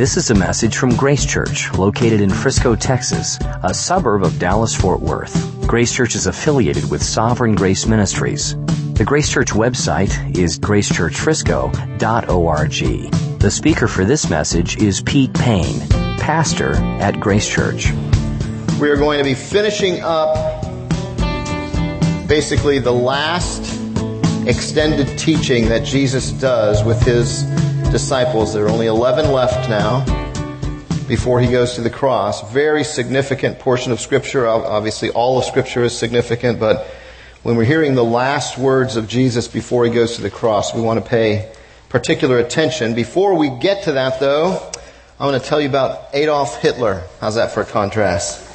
This is a message from Grace Church, located in Frisco, Texas, a suburb of Dallas Fort Worth. Grace Church is affiliated with Sovereign Grace Ministries. The Grace Church website is gracechurchfrisco.org. The speaker for this message is Pete Payne, pastor at Grace Church. We are going to be finishing up basically the last extended teaching that Jesus does with his disciples. There are only 11 left now before he goes to the cross. Very significant portion of Scripture. Obviously, all of Scripture is significant, but when we're hearing the last words of Jesus before he goes to the cross, we want to pay particular attention. Before we get to that, though, I want to tell you about Adolf Hitler. How's that for a contrast?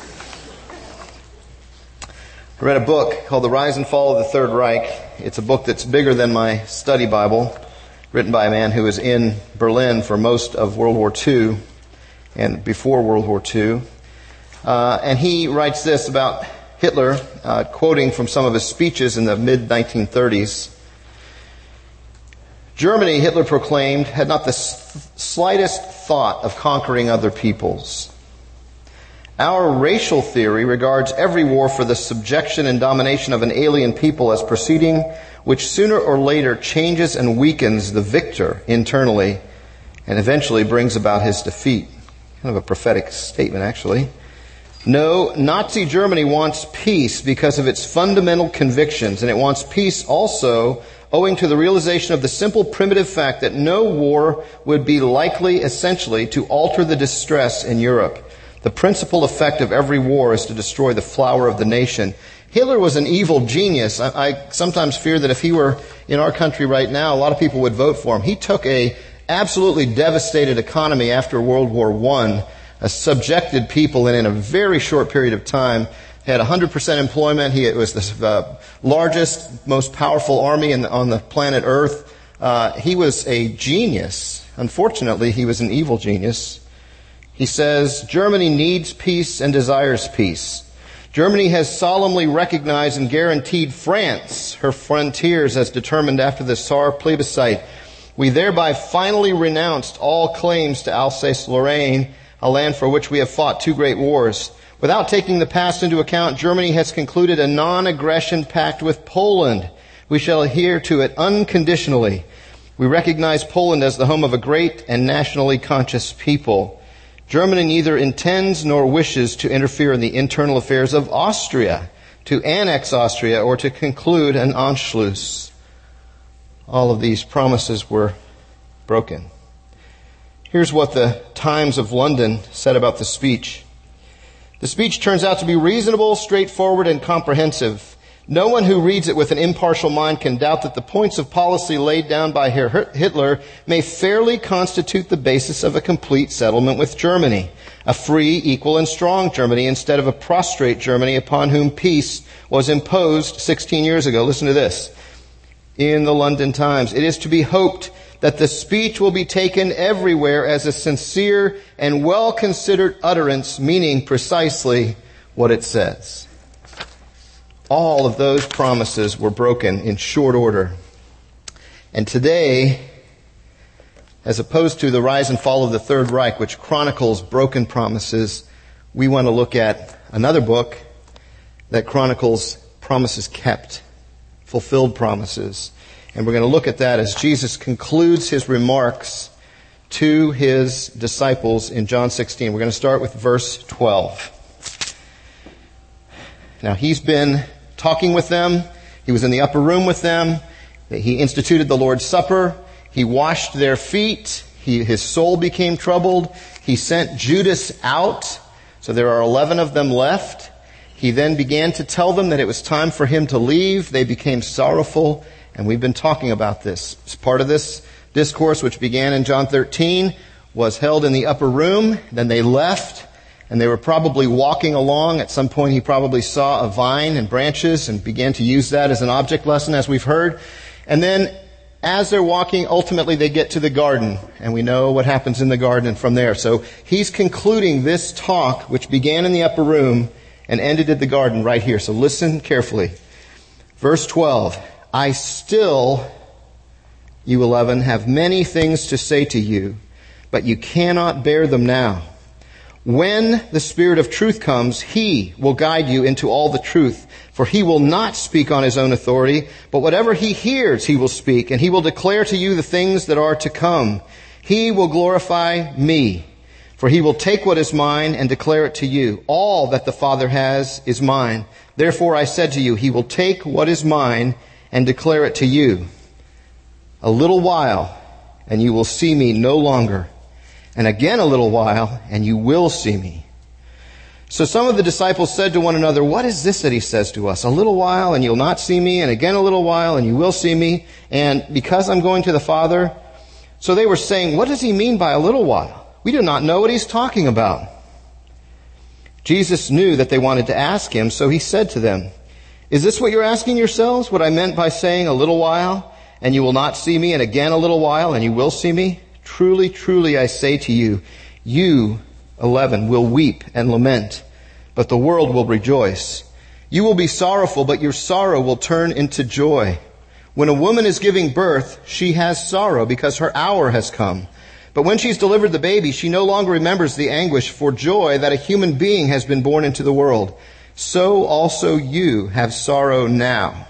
I read a book called The Rise and Fall of the Third Reich. It's a book that's bigger than my study Bible written by a man who was in Berlin for most of World War II and before World War II. Uh, and he writes this about Hitler, uh, quoting from some of his speeches in the mid 1930s. Germany, Hitler proclaimed, had not the slightest thought of conquering other peoples. Our racial theory regards every war for the subjection and domination of an alien people as proceeding which sooner or later changes and weakens the victor internally and eventually brings about his defeat. Kind of a prophetic statement, actually. No, Nazi Germany wants peace because of its fundamental convictions, and it wants peace also owing to the realization of the simple primitive fact that no war would be likely essentially to alter the distress in Europe. The principal effect of every war is to destroy the flower of the nation Hitler was an evil genius. I, I, sometimes fear that if he were in our country right now, a lot of people would vote for him. He took a absolutely devastated economy after World War I, uh, subjected people, and in a very short period of time, had 100% employment. He was the uh, largest, most powerful army the, on the planet Earth. Uh, he was a genius. Unfortunately, he was an evil genius. He says, Germany needs peace and desires peace. Germany has solemnly recognized and guaranteed France, her frontiers, as determined after the Saar plebiscite. We thereby finally renounced all claims to Alsace-Lorraine, a land for which we have fought two great wars. Without taking the past into account, Germany has concluded a non-aggression pact with Poland. We shall adhere to it unconditionally. We recognize Poland as the home of a great and nationally conscious people. Germany neither intends nor wishes to interfere in the internal affairs of Austria, to annex Austria, or to conclude an Anschluss. All of these promises were broken. Here's what the Times of London said about the speech. The speech turns out to be reasonable, straightforward, and comprehensive. No one who reads it with an impartial mind can doubt that the points of policy laid down by Hitler may fairly constitute the basis of a complete settlement with Germany. A free, equal, and strong Germany instead of a prostrate Germany upon whom peace was imposed 16 years ago. Listen to this. In the London Times, it is to be hoped that the speech will be taken everywhere as a sincere and well considered utterance, meaning precisely what it says all of those promises were broken in short order. And today, as opposed to the rise and fall of the Third Reich, which chronicles broken promises, we want to look at another book that chronicles promises kept, fulfilled promises. And we're going to look at that as Jesus concludes his remarks to his disciples in John 16. We're going to start with verse 12. Now, he's been talking with them. He was in the upper room with them. He instituted the Lord's Supper. He washed their feet. He, his soul became troubled. He sent Judas out. So there are 11 of them left. He then began to tell them that it was time for him to leave. They became sorrowful. And we've been talking about this. Part of this discourse, which began in John 13, was held in the upper room. Then they left and they were probably walking along. At some point, he probably saw a vine and branches and began to use that as an object lesson, as we've heard. And then, as they're walking, ultimately they get to the garden, and we know what happens in the garden from there. So he's concluding this talk, which began in the upper room and ended at the garden right here. So listen carefully. Verse 12. I still, you 11, have many things to say to you but you cannot bear them now. When the Spirit of truth comes, He will guide you into all the truth. For He will not speak on His own authority, but whatever He hears, He will speak, and He will declare to you the things that are to come. He will glorify me, for He will take what is mine and declare it to you. All that the Father has is mine. Therefore I said to you, He will take what is mine and declare it to you. A little while, and you will see me no longer and again a little while, and you will see me. So some of the disciples said to one another, What is this that he says to us? A little while, and you'll not see me, and again a little while, and you will see me, and because I'm going to the Father. So they were saying, What does he mean by a little while? We do not know what he's talking about. Jesus knew that they wanted to ask him, so he said to them, Is this what you're asking yourselves? What I meant by saying a little while, and you will not see me, and again a little while, and you will see me? Truly, truly, I say to you, you, 11, will weep and lament, but the world will rejoice. You will be sorrowful, but your sorrow will turn into joy. When a woman is giving birth, she has sorrow because her hour has come. But when she's delivered the baby, she no longer remembers the anguish for joy that a human being has been born into the world. So also you have sorrow now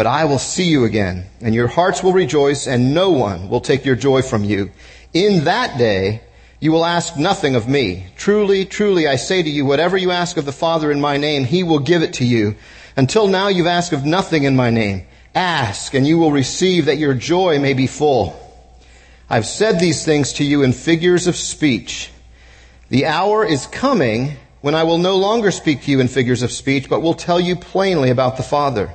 but I will see you again, and your hearts will rejoice, and no one will take your joy from you. In that day, you will ask nothing of me. Truly, truly, I say to you, whatever you ask of the Father in my name, he will give it to you. Until now, you've asked of nothing in my name. Ask, and you will receive that your joy may be full. I've said these things to you in figures of speech. The hour is coming when I will no longer speak to you in figures of speech, but will tell you plainly about the Father.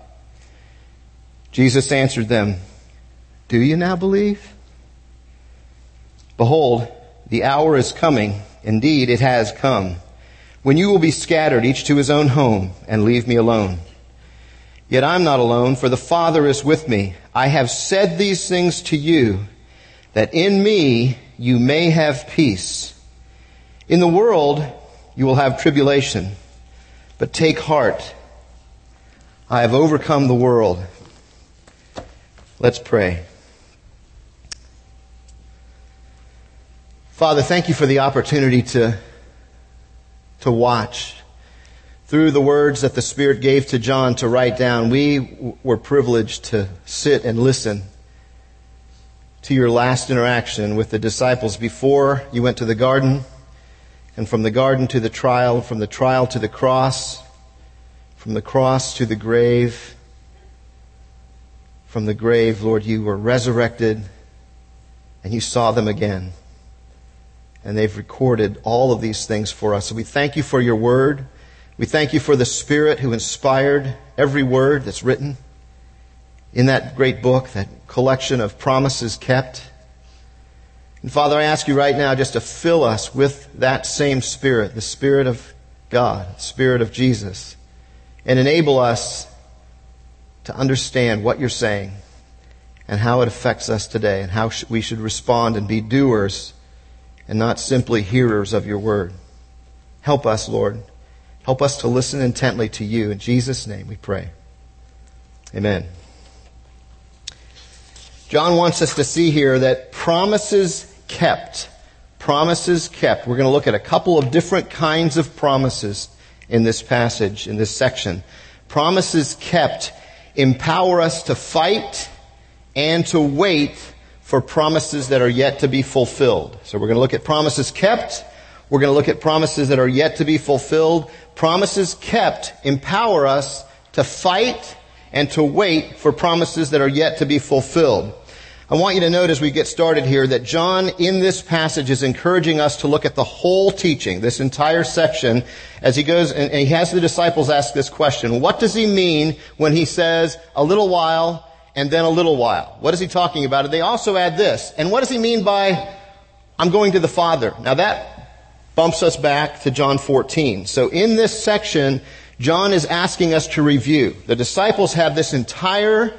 Jesus answered them, Do you now believe? Behold, the hour is coming. Indeed, it has come. When you will be scattered, each to his own home, and leave me alone. Yet I'm not alone, for the Father is with me. I have said these things to you, that in me you may have peace. In the world you will have tribulation, but take heart. I have overcome the world. Let's pray. Father, thank you for the opportunity to, to watch through the words that the Spirit gave to John to write down. We were privileged to sit and listen to your last interaction with the disciples before you went to the garden, and from the garden to the trial, from the trial to the cross, from the cross to the grave from the grave, Lord, you were resurrected and you saw them again. And they've recorded all of these things for us. So we thank you for your word. We thank you for the Spirit who inspired every word that's written in that great book, that collection of promises kept. And Father, I ask you right now just to fill us with that same Spirit, the Spirit of God, Spirit of Jesus, and enable us to understand what you're saying and how it affects us today and how we should respond and be doers and not simply hearers of your word. Help us, Lord. Help us to listen intently to you. In Jesus' name we pray. Amen. John wants us to see here that promises kept. Promises kept. We're going to look at a couple of different kinds of promises in this passage, in this section. Promises kept empower us to fight and to wait for promises that are yet to be fulfilled. So we're going to look at promises kept. We're going to look at promises that are yet to be fulfilled. Promises kept empower us to fight and to wait for promises that are yet to be fulfilled. I want you to note as we get started here that John in this passage is encouraging us to look at the whole teaching, this entire section, as he goes and he has the disciples ask this question. What does he mean when he says a little while and then a little while? What is he talking about? And they also add this. And what does he mean by I'm going to the Father. Now that bumps us back to John 14. So in this section, John is asking us to review. The disciples have this entire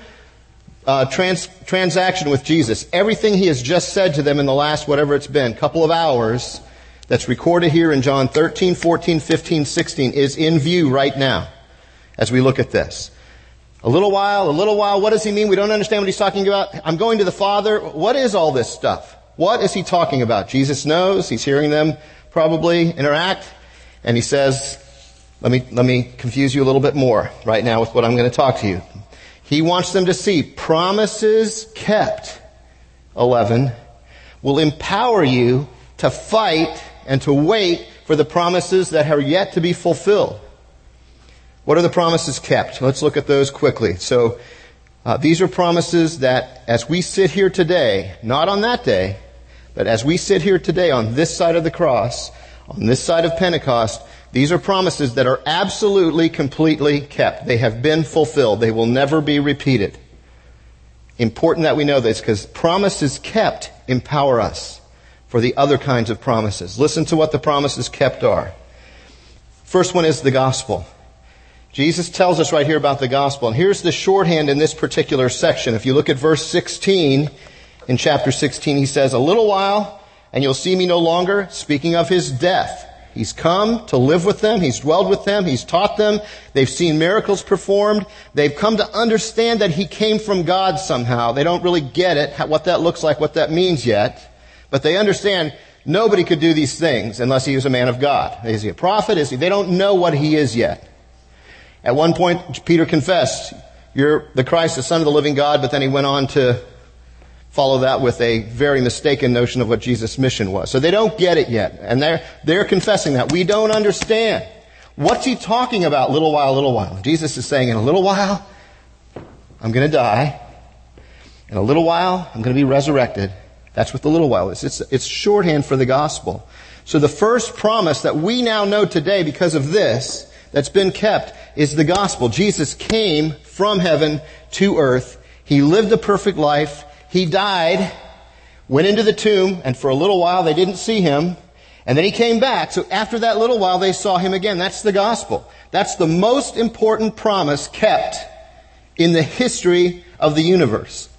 uh, trans- transaction with Jesus. Everything he has just said to them in the last, whatever it's been, couple of hours, that's recorded here in John 13, 14, 15, 16 is in view right now as we look at this. A little while, a little while, what does he mean? We don't understand what he's talking about. I'm going to the Father. What is all this stuff? What is he talking about? Jesus knows. He's hearing them probably interact. And he says, let me, let me confuse you a little bit more right now with what I'm going to talk to you. He wants them to see promises kept, 11, will empower you to fight and to wait for the promises that are yet to be fulfilled. What are the promises kept? Let's look at those quickly. So, uh, these are promises that as we sit here today, not on that day, but as we sit here today on this side of the cross, on this side of Pentecost, these are promises that are absolutely, completely kept. They have been fulfilled. They will never be repeated. Important that we know this because promises kept empower us for the other kinds of promises. Listen to what the promises kept are. First one is the gospel. Jesus tells us right here about the gospel. And here's the shorthand in this particular section. If you look at verse 16, in chapter 16, he says, A little while, and you'll see me no longer, speaking of his death. He's come to live with them. He's dwelled with them. He's taught them. They've seen miracles performed. They've come to understand that he came from God somehow. They don't really get it, what that looks like, what that means yet. But they understand nobody could do these things unless he was a man of God. Is he a prophet? Is he? They don't know what he is yet. At one point, Peter confessed, you're the Christ, the Son of the living God, but then he went on to follow that with a very mistaken notion of what Jesus' mission was. So they don't get it yet. And they're, they're confessing that. We don't understand. What's he talking about? Little while, little while. Jesus is saying, in a little while, I'm going to die. In a little while, I'm going to be resurrected. That's what the little while is. It's, it's shorthand for the gospel. So the first promise that we now know today because of this, that's been kept, is the gospel. Jesus came from heaven to earth. He lived a perfect life. He died, went into the tomb, and for a little while they didn't see him. And then he came back. So after that little while, they saw him again. That's the gospel. That's the most important promise kept in the history of the universe.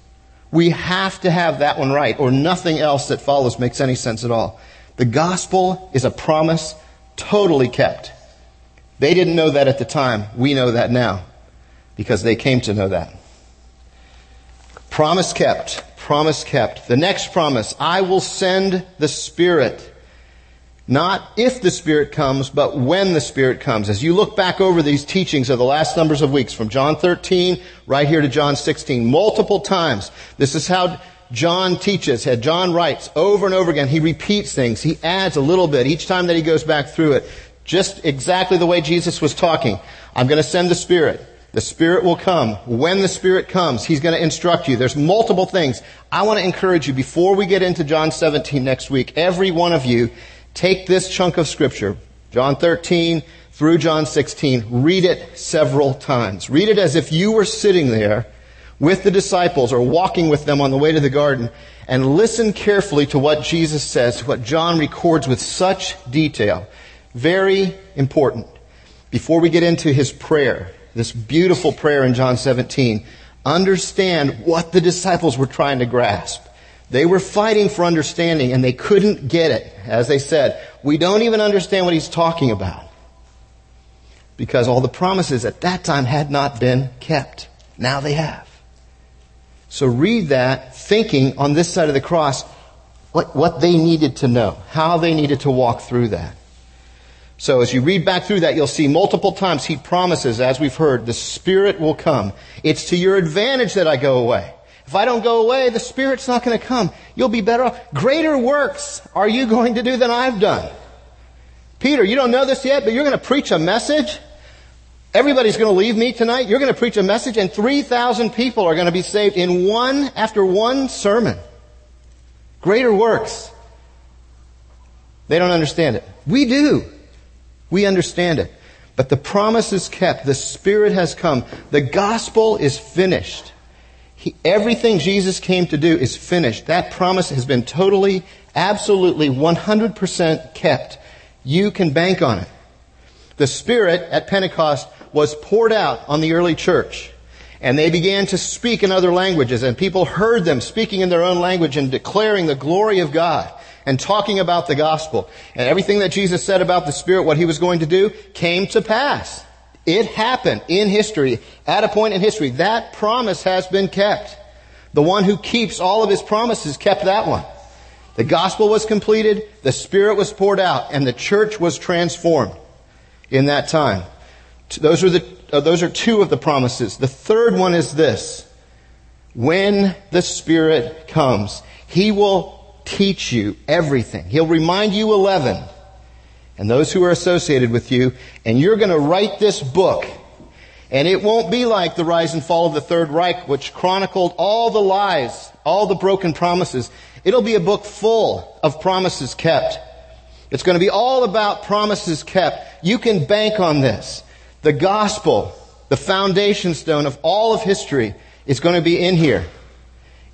We have to have that one right, or nothing else that follows makes any sense at all. The gospel is a promise totally kept. They didn't know that at the time. We know that now because they came to know that. Promise kept. Promise kept. The next promise, I will send the Spirit. Not if the Spirit comes, but when the Spirit comes. As you look back over these teachings of the last numbers of weeks, from John 13 right here to John 16, multiple times, this is how John teaches, had John writes over and over again. He repeats things. He adds a little bit each time that he goes back through it. Just exactly the way Jesus was talking. I'm going to send the Spirit. The Spirit will come. When the Spirit comes, He's going to instruct you. There's multiple things. I want to encourage you before we get into John 17 next week, every one of you, take this chunk of Scripture, John 13 through John 16, read it several times. Read it as if you were sitting there with the disciples or walking with them on the way to the garden and listen carefully to what Jesus says, what John records with such detail. Very important. Before we get into his prayer, this beautiful prayer in John 17, understand what the disciples were trying to grasp. They were fighting for understanding and they couldn't get it. As they said, we don't even understand what he's talking about. Because all the promises at that time had not been kept. Now they have. So read that thinking on this side of the cross what, what they needed to know, how they needed to walk through that. So as you read back through that, you'll see multiple times he promises, as we've heard, the Spirit will come. It's to your advantage that I go away. If I don't go away, the Spirit's not going to come. You'll be better off. Greater works are you going to do than I've done. Peter, you don't know this yet, but you're going to preach a message. Everybody's going to leave me tonight. You're going to preach a message and 3,000 people are going to be saved in one, after one sermon. Greater works. They don't understand it. We do. We understand it. But the promise is kept. The Spirit has come. The gospel is finished. He, everything Jesus came to do is finished. That promise has been totally, Absolutely 100% kept. You can bank on it. The Spirit at Pentecost was poured out on the early church. And they began to speak in other languages, and people heard them speaking in their own language and declaring the glory of God and talking about the gospel. And everything that Jesus said about the Spirit, what he was going to do, came to pass. It happened in history, at a point in history. That promise has been kept. The one who keeps all of his promises kept that one. The gospel was completed, the Spirit was poured out, and the church was transformed in that time. Those are, the, uh, those are two of the promises. The third one is this. When the Spirit comes, He will teach you everything. He'll remind you 11 and those who are associated with you, and you're going to write this book. And it won't be like the rise and fall of the Third Reich, which chronicled all the lies, all the broken promises. It'll be a book full of promises kept. It's going to be all about promises kept. You can bank on this. The gospel, the foundation stone of all of history, is going to be in here.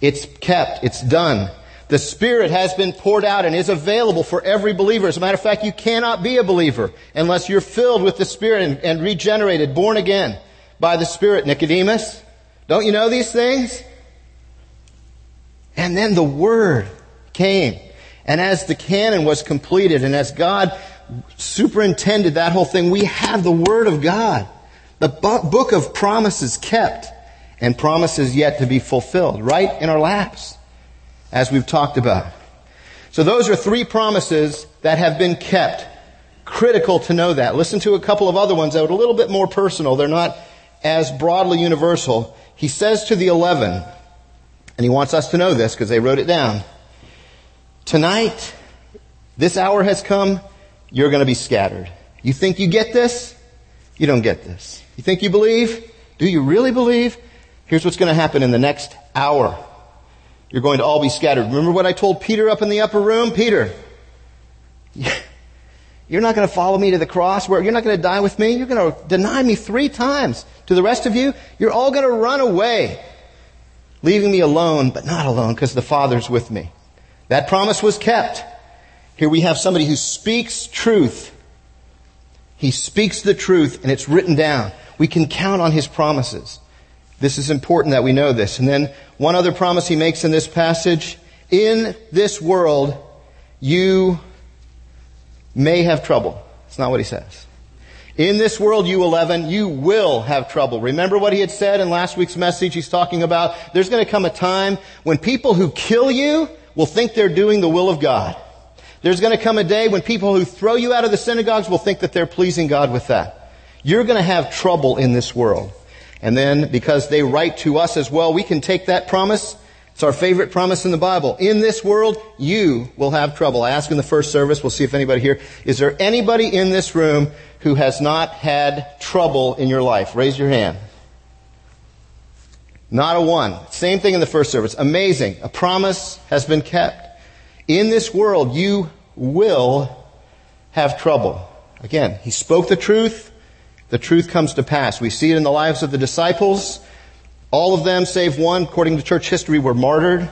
It's kept. It's done. The Spirit has been poured out and is available for every believer. As a matter of fact, you cannot be a believer unless you're filled with the Spirit and, and regenerated, born again by the Spirit. Nicodemus, don't you know these things? And then the Word came. And as the canon was completed and as God superintended that whole thing, we have the Word of God. The book of promises kept and promises yet to be fulfilled right in our laps as we've talked about. So those are three promises that have been kept. Critical to know that. Listen to a couple of other ones that are a little bit more personal. They're not as broadly universal. He says to the eleven, and he wants us to know this because they wrote it down. Tonight, this hour has come, you're going to be scattered. You think you get this? You don't get this. You think you believe? Do you really believe? Here's what's going to happen in the next hour. You're going to all be scattered. Remember what I told Peter up in the upper room? Peter, you're not going to follow me to the cross where you're not going to die with me. You're going to deny me three times. To the rest of you, you're all going to run away, leaving me alone, but not alone because the Father's with me. That promise was kept. Here we have somebody who speaks truth. He speaks the truth and it's written down. We can count on his promises. This is important that we know this. And then one other promise he makes in this passage. In this world, you may have trouble. It's not what he says. In this world, you 11, you will have trouble. Remember what he had said in last week's message? He's talking about there's going to come a time when people who kill you will think they're doing the will of God. There's going to come a day when people who throw you out of the synagogues will think that they're pleasing God with that. You're going to have trouble in this world. And then, because they write to us as well, we can take that promise. It's our favorite promise in the Bible. In this world, you will have trouble. I asked in the first service, we'll see if anybody here, is there anybody in this room who has not had trouble in your life? Raise your hand. Not a one. Same thing in the first service. Amazing. A promise has been kept. In this world, you will have trouble. Again, he spoke the truth the truth comes to pass. We see it in the lives of the disciples. All of them, save one, according to church history, were martyred.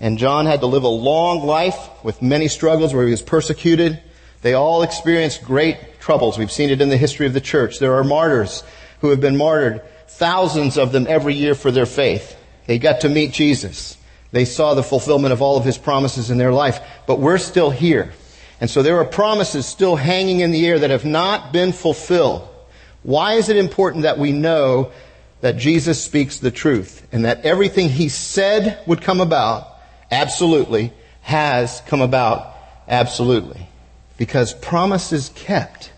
And John had to live a long life with many struggles where he was persecuted. They all experienced great troubles. We've seen it in the history of the church. There are martyrs who have been martyred, thousands of them every year for their faith. They got to meet Jesus. They saw the fulfillment of all of his promises in their life. But we're still here. And so there are promises still hanging in the air that have not been fulfilled. Why is it important that we know that Jesus speaks the truth and that everything he said would come about absolutely has come about absolutely? Because promises kept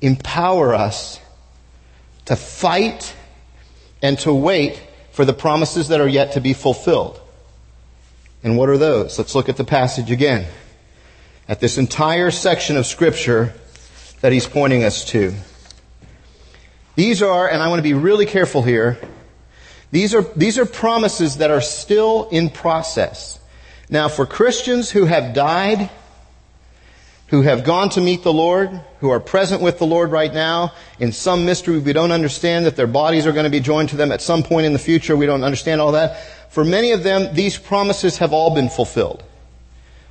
empower us to fight and to wait for the promises that are yet to be fulfilled. And what are those? Let's look at the passage again. At this entire section of scripture that he's pointing us to. These are, and I want to be really careful here, these are, these are promises that are still in process. Now, for Christians who have died, who have gone to meet the Lord, who are present with the Lord right now, in some mystery we don't understand that their bodies are going to be joined to them at some point in the future, we don't understand all that. For many of them, these promises have all been fulfilled.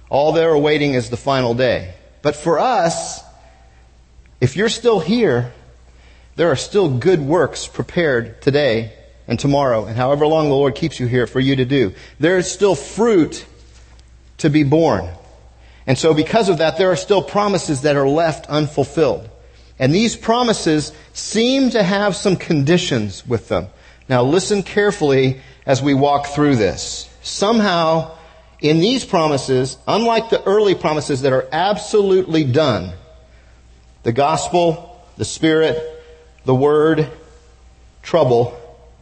All they're awaiting is the final day. But for us, if you're still here, there are still good works prepared today and tomorrow, and however long the Lord keeps you here for you to do. There is still fruit to be born. And so because of that, there are still promises that are left unfulfilled. And these promises seem to have some conditions with them. Now listen carefully as we walk through this. Somehow, in these promises, unlike the early promises that are absolutely done, the gospel, the spirit, the word, trouble,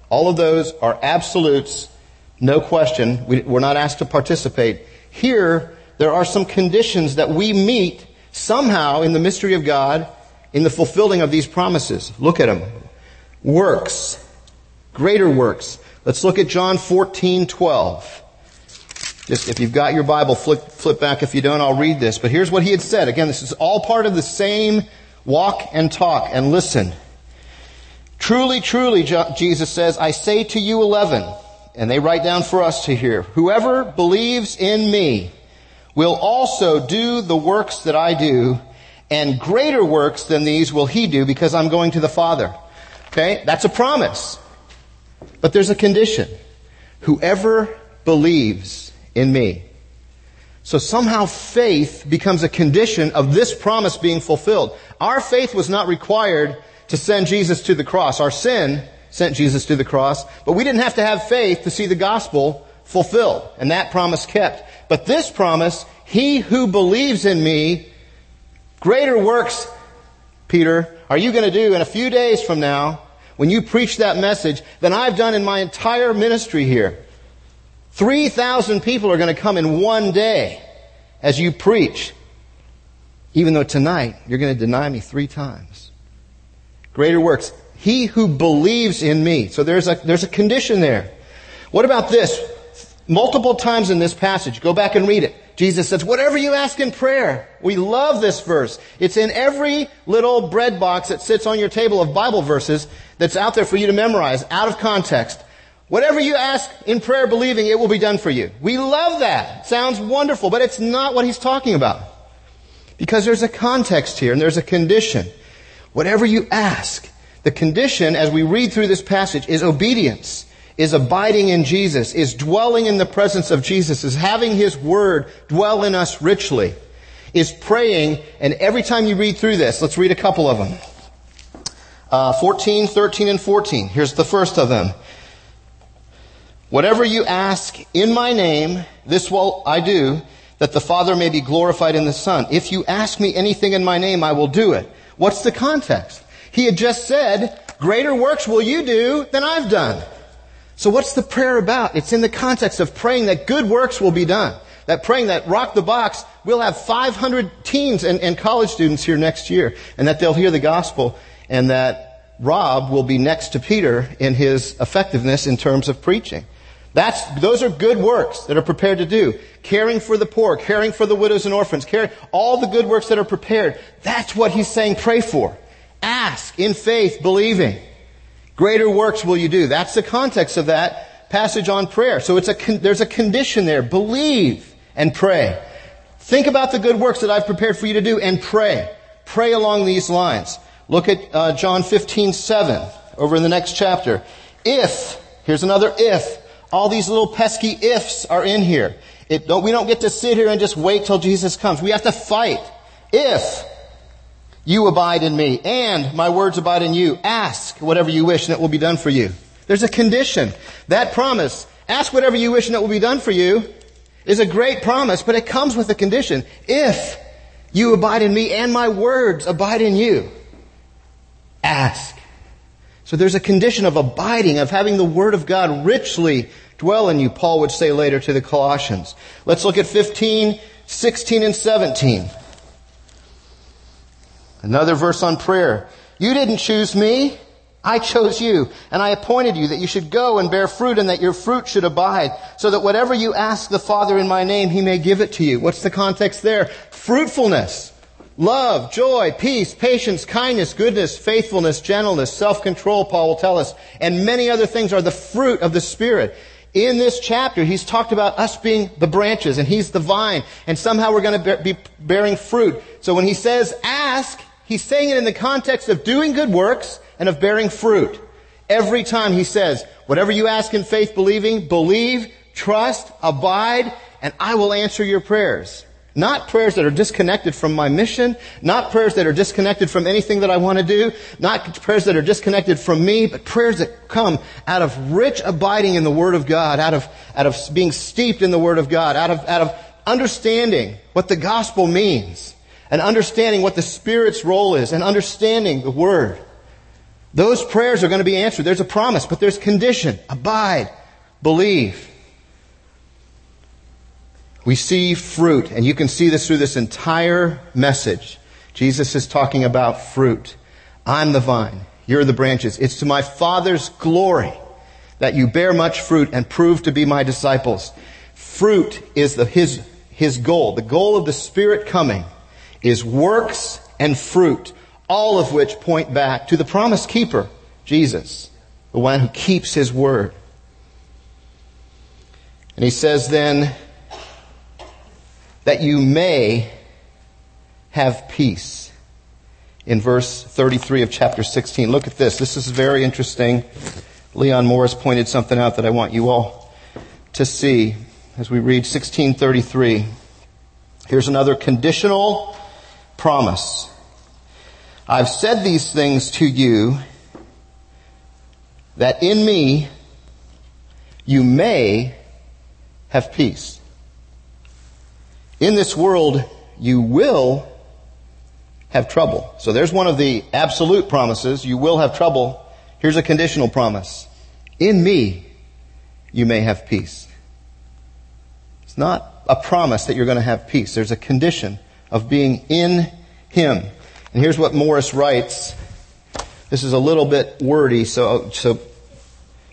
all of those are absolutes, no question. We, are not asked to participate. Here, there are some conditions that we meet somehow in the mystery of God in the fulfilling of these promises. Look at them. Works. Greater works. Let's look at John 14, 12. Just if you've got your Bible, flip, flip back. If you don't, I'll read this. But here's what he had said. Again, this is all part of the same walk and talk and listen. Truly, truly, Jesus says, I say to you 11, and they write down for us to hear, whoever believes in me will also do the works that I do, and greater works than these will he do because I'm going to the Father. Okay? That's a promise. But there's a condition. Whoever believes in me. So somehow faith becomes a condition of this promise being fulfilled. Our faith was not required to send Jesus to the cross. Our sin sent Jesus to the cross, but we didn't have to have faith to see the gospel fulfilled and that promise kept. But this promise, he who believes in me, greater works, Peter, are you going to do in a few days from now when you preach that message than I've done in my entire ministry here. 3,000 people are going to come in one day as you preach. Even though tonight you're going to deny me three times. Greater works. He who believes in me. So there's a, there's a condition there. What about this? Multiple times in this passage, go back and read it. Jesus says, whatever you ask in prayer. We love this verse. It's in every little bread box that sits on your table of Bible verses that's out there for you to memorize out of context. Whatever you ask in prayer believing, it will be done for you. We love that. Sounds wonderful, but it's not what he's talking about. Because there's a context here and there's a condition. Whatever you ask, the condition as we read through this passage is obedience is abiding in Jesus, is dwelling in the presence of Jesus, is having His Word dwell in us richly, is praying, and every time you read through this, let's read a couple of them. Uh, 14, 13, and 14. Here's the first of them. Whatever you ask in my name, this will I do, that the Father may be glorified in the Son. If you ask me anything in my name, I will do it. What's the context? He had just said, greater works will you do than I've done. So what's the prayer about? It's in the context of praying that good works will be done. That praying that Rock the Box we'll have 500 teens and, and college students here next year and that they'll hear the gospel and that Rob will be next to Peter in his effectiveness in terms of preaching. That's, those are good works that are prepared to do. Caring for the poor, caring for the widows and orphans, caring, all the good works that are prepared. That's what he's saying pray for. Ask in faith, believing. Greater works will you do. That's the context of that passage on prayer. So it's a, there's a condition there. Believe and pray. Think about the good works that I've prepared for you to do and pray. Pray along these lines. Look at uh, John 15, 7 over in the next chapter. If, here's another if. All these little pesky ifs are in here. It, don't, we don't get to sit here and just wait till Jesus comes. We have to fight. If you abide in me, and my words abide in you. Ask whatever you wish, and it will be done for you. There's a condition. That promise, ask whatever you wish, and it will be done for you, is a great promise, but it comes with a condition. If you abide in me, and my words abide in you, ask. So there's a condition of abiding, of having the Word of God richly dwell in you, Paul would say later to the Colossians. Let's look at 15, 16, and 17. Another verse on prayer. You didn't choose me. I chose you, and I appointed you that you should go and bear fruit and that your fruit should abide, so that whatever you ask the Father in my name, he may give it to you. What's the context there? Fruitfulness. Love, joy, peace, patience, kindness, goodness, faithfulness, gentleness, self-control, Paul will tell us, and many other things are the fruit of the Spirit. In this chapter, he's talked about us being the branches and he's the vine and somehow we're going to be bearing fruit. So when he says ask, he's saying it in the context of doing good works and of bearing fruit. Every time he says, whatever you ask in faith believing, believe, trust, abide, and I will answer your prayers. Not prayers that are disconnected from my mission, not prayers that are disconnected from anything that I want to do, not prayers that are disconnected from me, but prayers that come out of rich abiding in the Word of God, out of, out of being steeped in the Word of God, out of, out of understanding what the gospel means, and understanding what the Spirit's role is, and understanding the Word. Those prayers are going to be answered. There's a promise, but there's condition. Abide. Believe we see fruit, and you can see this through this entire message. Jesus is talking about fruit. I'm the vine. You're the branches. It's to my Father's glory that you bear much fruit and prove to be my disciples. Fruit is the, his, his goal. The goal of the Spirit coming is works and fruit, all of which point back to the promise keeper, Jesus, the one who keeps his word. And he says then, that you may have peace. In verse 33 of chapter 16. Look at this. This is very interesting. Leon Morris pointed something out that I want you all to see as we read 1633. Here's another conditional promise. I've said these things to you that in me you may have peace. In this world, you will have trouble. So there's one of the absolute promises. You will have trouble. Here's a conditional promise. In me, you may have peace. It's not a promise that you're going to have peace. There's a condition of being in Him. And here's what Morris writes. This is a little bit wordy, so, so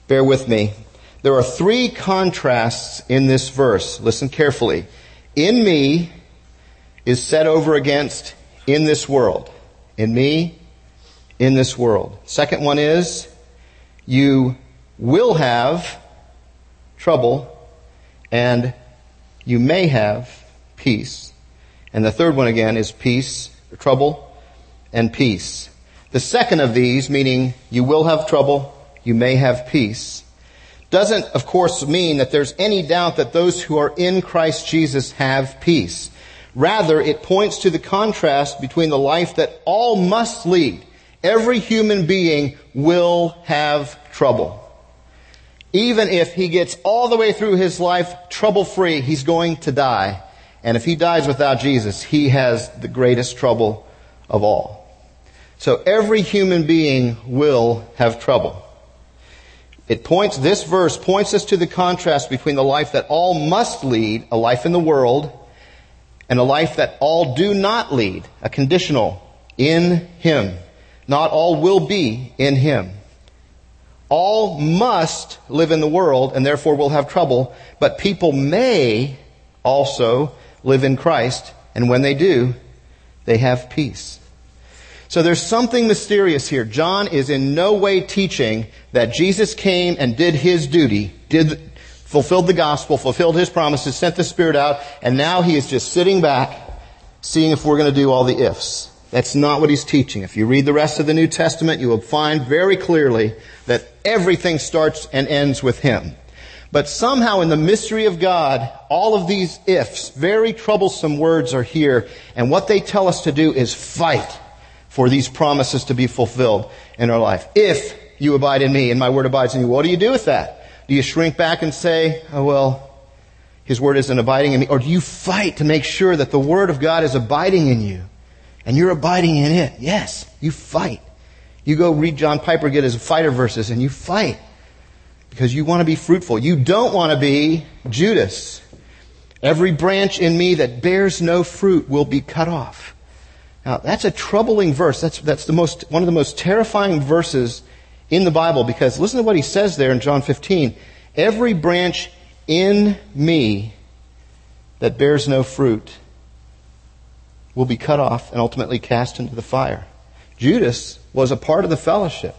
bear with me. There are three contrasts in this verse. Listen carefully in me is set over against in this world. In me, in this world. Second one is you will have trouble and you may have peace. And the third one again is peace, trouble, and peace. The second of these, meaning you will have trouble, you may have peace, doesn't, of course, mean that there's any doubt that those who are in Christ Jesus have peace. Rather, it points to the contrast between the life that all must lead. Every human being will have trouble. Even if he gets all the way through his life trouble free, he's going to die. And if he dies without Jesus, he has the greatest trouble of all. So every human being will have trouble. It points, this verse points us to the contrast between the life that all must lead, a life in the world, and a life that all do not lead, a conditional, in Him. Not all will be in Him. All must live in the world and therefore will have trouble, but people may also live in Christ, and when they do, they have peace. So there's something mysterious here. John is in no way teaching that Jesus came and did his duty, did, fulfilled the gospel, fulfilled his promises, sent the Spirit out, and now he is just sitting back, seeing if we're going to do all the ifs. That's not what he's teaching. If you read the rest of the New Testament, you will find very clearly that everything starts and ends with him. But somehow in the mystery of God, all of these ifs, very troublesome words are here, and what they tell us to do is fight for these promises to be fulfilled in our life. If you abide in me and my word abides in you, what do you do with that? Do you shrink back and say, oh well, his word isn't abiding in me? Or do you fight to make sure that the word of God is abiding in you and you're abiding in it? Yes, you fight. You go read John Piper, get his fighter verses and you fight because you want to be fruitful. You don't want to be Judas. Every branch in me that bears no fruit will be cut off. Now, that's a troubling verse. That's, that's the most, one of the most terrifying verses in the Bible because listen to what he says there in John 15. Every branch in me that bears no fruit will be cut off and ultimately cast into the fire. Judas was a part of the fellowship.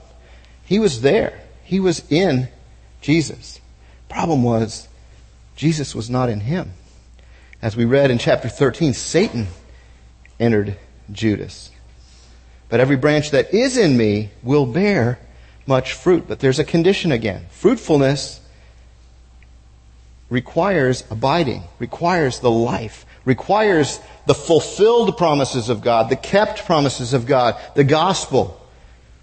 He was there. He was in Jesus. Problem was, Jesus was not in him. As we read in chapter 13, Satan entered Judas. But every branch that is in me will bear much fruit. But there's a condition again. Fruitfulness requires abiding, requires the life, requires the fulfilled promises of God, the kept promises of God, the gospel,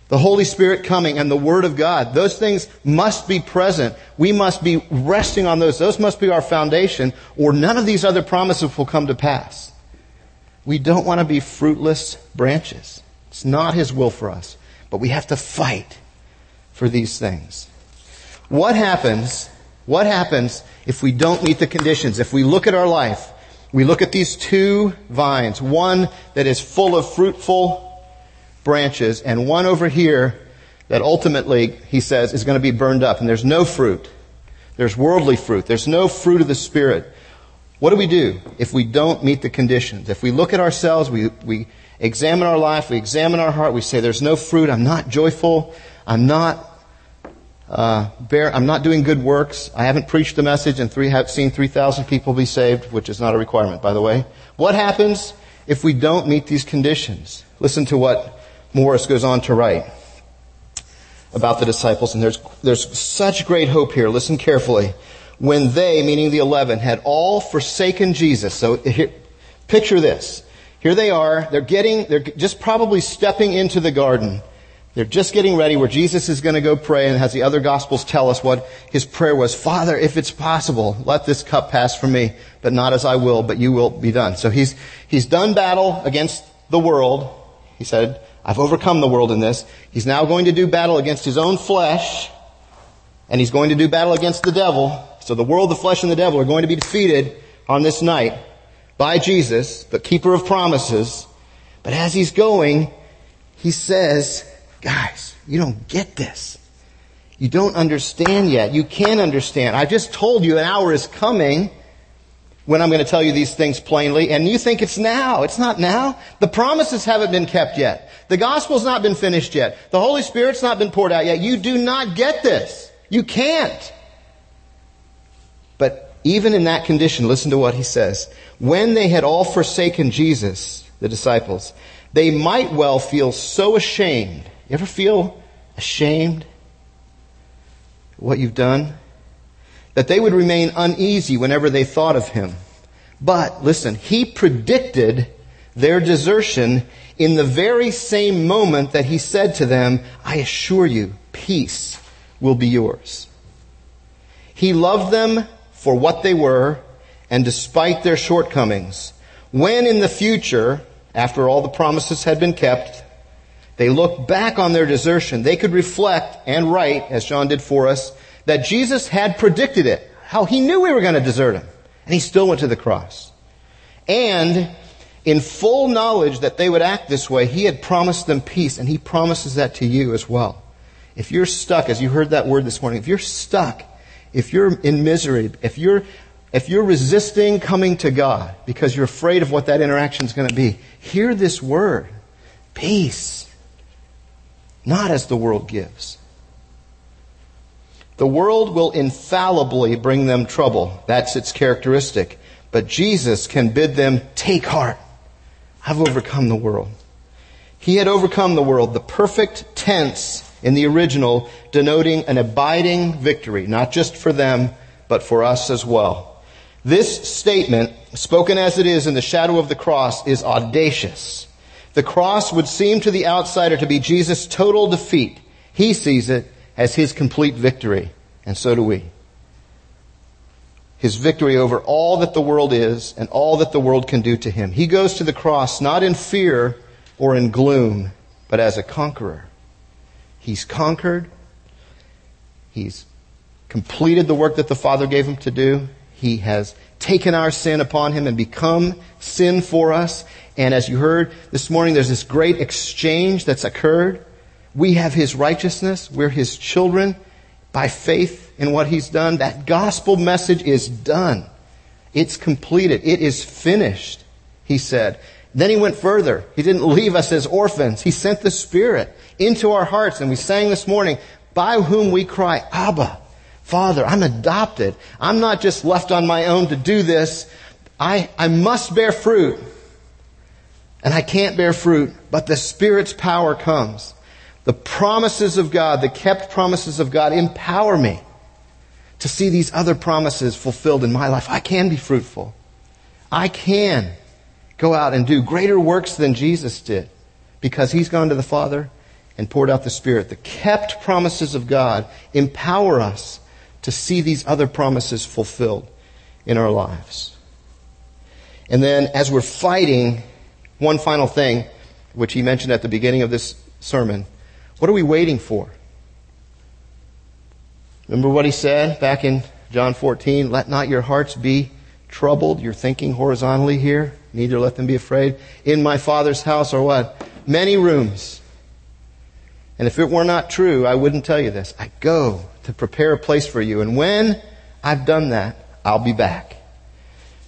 the Holy Spirit coming, and the Word of God. Those things must be present. We must be resting on those. Those must be our foundation, or none of these other promises will come to pass. We don't want to be fruitless branches. It's not His will for us. But we have to fight for these things. What happens, what happens if we don't meet the conditions? If we look at our life, we look at these two vines, one that is full of fruitful branches, and one over here that ultimately, he says, is going to be burned up, and there's no fruit. There's worldly fruit. There's no fruit of the Spirit. What do we do if we don't meet the conditions? If we look at ourselves, we, we examine our life, we examine our heart, we say, there's no fruit, I'm not joyful, I'm not uh, bear, I'm not doing good works. I haven't preached the message and three, have seen 3,000 people be saved, which is not a requirement, by the way. What happens if we don't meet these conditions? Listen to what Morris goes on to write about the disciples, and there's, there's such great hope here. Listen carefully. When they, meaning the eleven, had all forsaken Jesus. So here, picture this. Here they are. They're getting, they're just probably stepping into the garden. They're just getting ready where Jesus is going to go pray and has the other gospels tell us what his prayer was. Father, if it's possible, let this cup pass from me, but not as I will, but you will be done. So he's, he's done battle against the world. He said, I've overcome the world in this. He's now going to do battle against his own flesh, and he's going to do battle against the devil. So the world, the flesh, and the devil are going to be defeated on this night by Jesus, the keeper of promises. But as he's going, he says, Guys, you don't get this. You don't understand yet. You can't understand. I just told you an hour is coming when I'm going to tell you these things plainly, and you think it's now. It's not now. The promises haven't been kept yet. The gospel's not been finished yet. The Holy Spirit's not been poured out yet. You do not get this. You can't. Even in that condition, listen to what he says. When they had all forsaken Jesus, the disciples, they might well feel so ashamed you ever feel ashamed what you've done? That they would remain uneasy whenever they thought of him. But listen, he predicted their desertion in the very same moment that he said to them, I assure you, peace will be yours. He loved them for what they were and despite their shortcomings. When in the future, after all the promises had been kept, they looked back on their desertion. They could reflect and write, as John did for us, that Jesus had predicted it. How he knew we were going to desert him. And he still went to the cross. And in full knowledge that they would act this way, he had promised them peace, and he promises that to you as well. If you're stuck, as you heard that word this morning, if you're stuck, if you're in misery, if you're if you're resisting coming to God because you're afraid of what that interaction is going to be, hear this word. Peace not as the world gives. The world will infallibly bring them trouble. That's its characteristic. But Jesus can bid them take heart. I've overcome the world. He had overcome the world. The perfect tense in the original denoting an abiding victory, not just for them, but for us as well. This statement, spoken as it is in the shadow of the cross, is audacious. The cross would seem to the outsider to be Jesus' total defeat. He sees it as his complete victory, and so do we. His victory over all that the world is and all that the world can do to him. He goes to the cross not in fear or in gloom, but as a conqueror. He's conquered. He's completed the work that the Father gave him to do. He has taken our sin upon him and become sin for us. And as you heard this morning, there's this great exchange that's occurred. We have His righteousness. We're His children by faith in what He's done. That gospel message is done. It's completed. It is finished, He said. Then He went further. He didn't leave us as orphans. He sent the Spirit into our hearts. And we sang this morning, by whom we cry, Abba, Father, I'm adopted. I'm not just left on my own to do this. I, I must bear fruit. And I can't bear fruit, but the Spirit's power comes. The promises of God, the kept promises of God empower me to see these other promises fulfilled in my life. I can be fruitful. I can go out and do greater works than Jesus did because he's gone to the Father and poured out the Spirit. The kept promises of God empower us to see these other promises fulfilled in our lives. And then as we're fighting, one final thing, which he mentioned at the beginning of this sermon, what are we waiting for? Remember what he said back in John 14? Let not your hearts be troubled. You're thinking horizontally here. Neither let them be afraid. In my Father's house are what? Many rooms. And if it were not true, I wouldn't tell you this. I go to prepare a place for you. And when I've done that, I'll be back.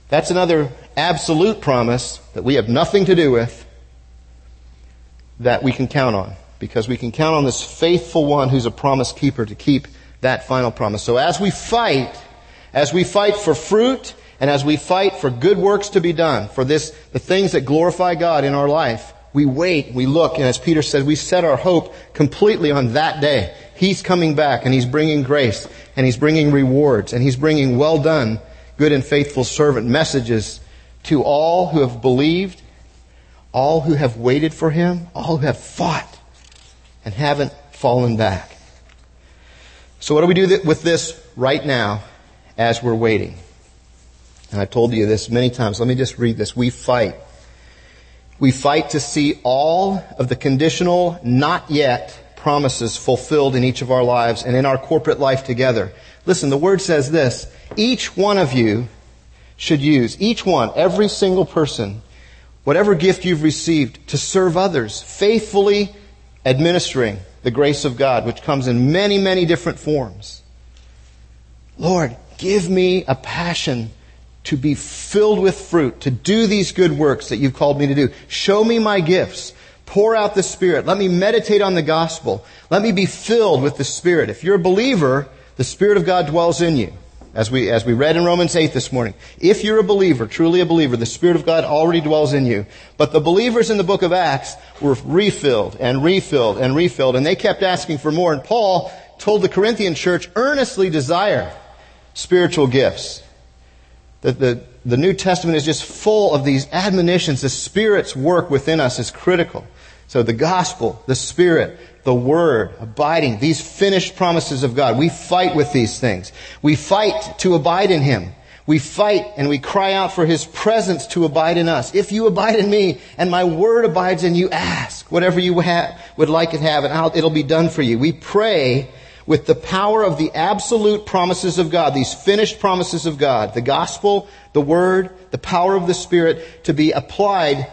That's another absolute promise that we have nothing to do with that we can count on. Because we can count on this faithful one who's a promise keeper to keep that final promise. So as we fight, as we fight for fruit, and as we fight for good works to be done, for this, the things that glorify God in our life, we wait, we look, and as Peter said, we set our hope completely on that day. He's coming back and He's bringing grace and He's bringing rewards and He's bringing well done, good and faithful servant messages to all who have believed, all who have waited for Him, all who have fought and haven't fallen back. So what do we do with this right now as we're waiting? And I've told you this many times. Let me just read this. We fight. We fight to see all of the conditional, not yet promises fulfilled in each of our lives and in our corporate life together. Listen, the word says this. Each one of you should use, each one, every single person, whatever gift you've received to serve others, faithfully administering the grace of God, which comes in many, many different forms. Lord, give me a passion to be filled with fruit, to do these good works that you've called me to do. Show me my gifts. Pour out the Spirit. Let me meditate on the gospel. Let me be filled with the Spirit. If you're a believer, the Spirit of God dwells in you. As we, as we read in Romans 8 this morning. If you're a believer, truly a believer, the Spirit of God already dwells in you. But the believers in the book of Acts were refilled and refilled and refilled, and they kept asking for more. And Paul told the Corinthian church, earnestly desire spiritual gifts. The, the, the New Testament is just full of these admonitions. The Spirit's work within us is critical. So the gospel, the Spirit, the Word, abiding, these finished promises of God. We fight with these things. We fight to abide in Him. We fight and we cry out for His presence to abide in us. If you abide in me and my Word abides in you, ask whatever you would like it have and it'll be done for you. We pray with the power of the absolute promises of God, these finished promises of God, the gospel, the Word, the power of the Spirit to be applied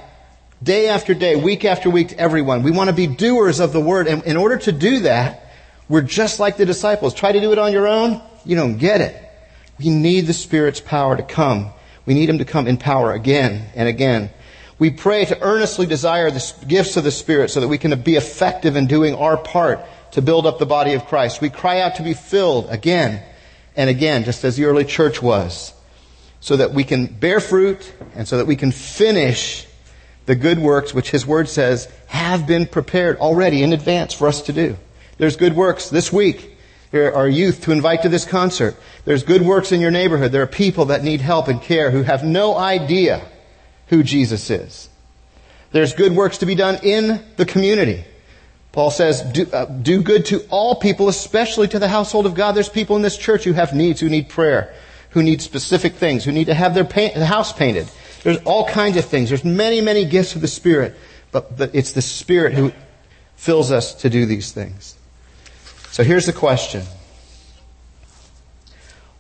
day after day, week after week to everyone. We want to be doers of the word. And in order to do that, we're just like the disciples. Try to do it on your own, you don't get it. We need the Spirit's power to come. We need Him to come in power again and again. We pray to earnestly desire the gifts of the Spirit so that we can be effective in doing our part to build up the body of Christ. We cry out to be filled again and again, just as the early church was, so that we can bear fruit and so that we can finish the good works which his word says have been prepared already in advance for us to do. There's good works this week. There are youth to invite to this concert. There's good works in your neighborhood. There are people that need help and care who have no idea who Jesus is. There's good works to be done in the community. Paul says, do, uh, do, good to all people, especially to the household of God. There's people in this church who have needs, who need prayer, who need specific things, who need to have their paint, the house painted. There's all kinds of things. There's many, many gifts of the Spirit, but, but it's the Spirit who fills us to do these things. So here's the question.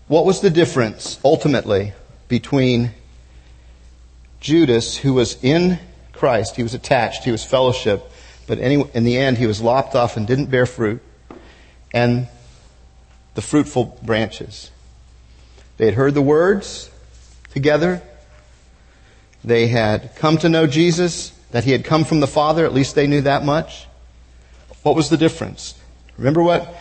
What was the difference, ultimately, between Judas, who was in Christ, he was attached, he was fellowship, but in the end he was lopped off and didn't bear fruit, and the fruitful branches? They had heard the words together, they had come to know Jesus, that he had come from the Father, at least they knew that much. What was the difference? Remember what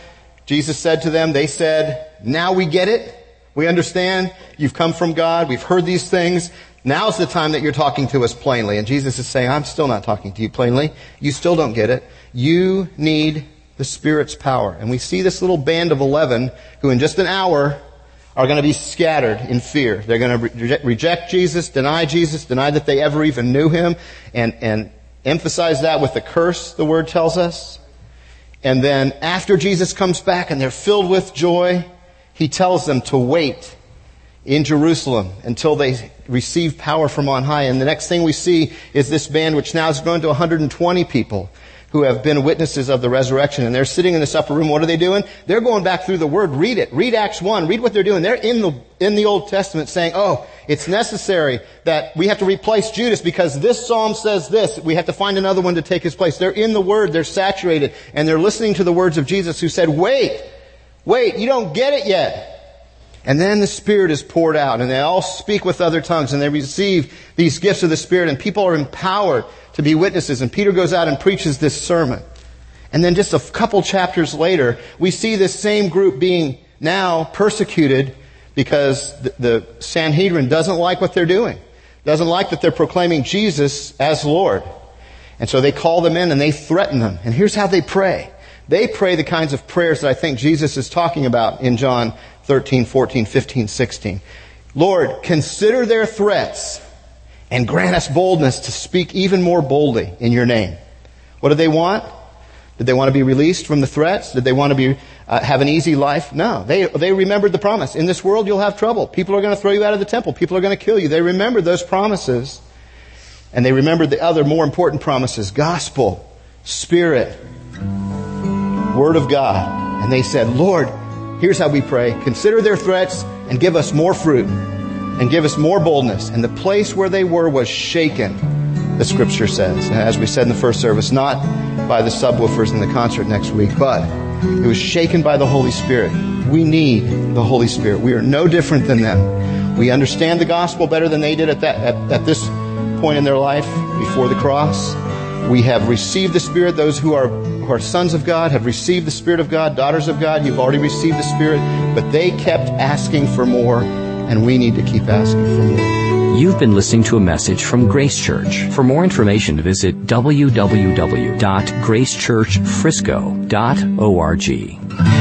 Jesus said to them? They said, now we get it. We understand you've come from God. We've heard these things. Now's the time that you're talking to us plainly. And Jesus is saying, I'm still not talking to you plainly. You still don't get it. You need the Spirit's power. And we see this little band of 11 who in just an hour are going to be scattered in fear. They're going to reject Jesus, deny Jesus, deny that they ever even knew him, and, and emphasize that with the curse, the word tells us. And then after Jesus comes back and they're filled with joy, he tells them to wait in Jerusalem until they receive power from on high. And the next thing we see is this band, which now has grown to 120 people who have been witnesses of the resurrection. And they're sitting in this upper room. What are they doing? They're going back through the Word. Read it. Read Acts 1. Read what they're doing. They're in the, in the Old Testament saying, oh, it's necessary that we have to replace Judas because this psalm says this. We have to find another one to take his place. They're in the Word. They're saturated. And they're listening to the words of Jesus who said, wait, wait, you don't get it yet. And then the Spirit is poured out and they all speak with other tongues and they receive these gifts of the Spirit and people are empowered to be witnesses. And Peter goes out and preaches this sermon. And then just a couple chapters later, we see this same group being now persecuted because the, Sanhedrin doesn't like what they're doing. Doesn't like that they're proclaiming Jesus as Lord. And so they call them in and they threaten them. And here's how they pray. They pray the kinds of prayers that I think Jesus is talking about in John 13, 14, 15, 16. Lord, consider their threats and grant us boldness to speak even more boldly in your name. What do they want? Did they want to be released from the threats? Did they want to be, uh, have an easy life? No. They, they remembered the promise. In this world, you'll have trouble. People are going to throw you out of the temple. People are going to kill you. They remembered those promises. And they remembered the other more important promises. Gospel, Spirit, Word of God. And they said, Lord, Here's how we pray. Consider their threats and give us more fruit and give us more boldness. And the place where they were was shaken, the scripture says. As we said in the first service, not by the subwoofers in the concert next week, but it was shaken by the Holy Spirit. We need the Holy Spirit. We are no different than them. We understand the gospel better than they did at that, at, at this point in their life before the cross. We have received the Spirit. Those who are, who are sons of God have received the Spirit of God, daughters of God. You've already received the Spirit, but they kept asking for more, and we need to keep asking for more. You've been listening to a message from Grace Church. For more information, visit www.gracechurchfrisco.org.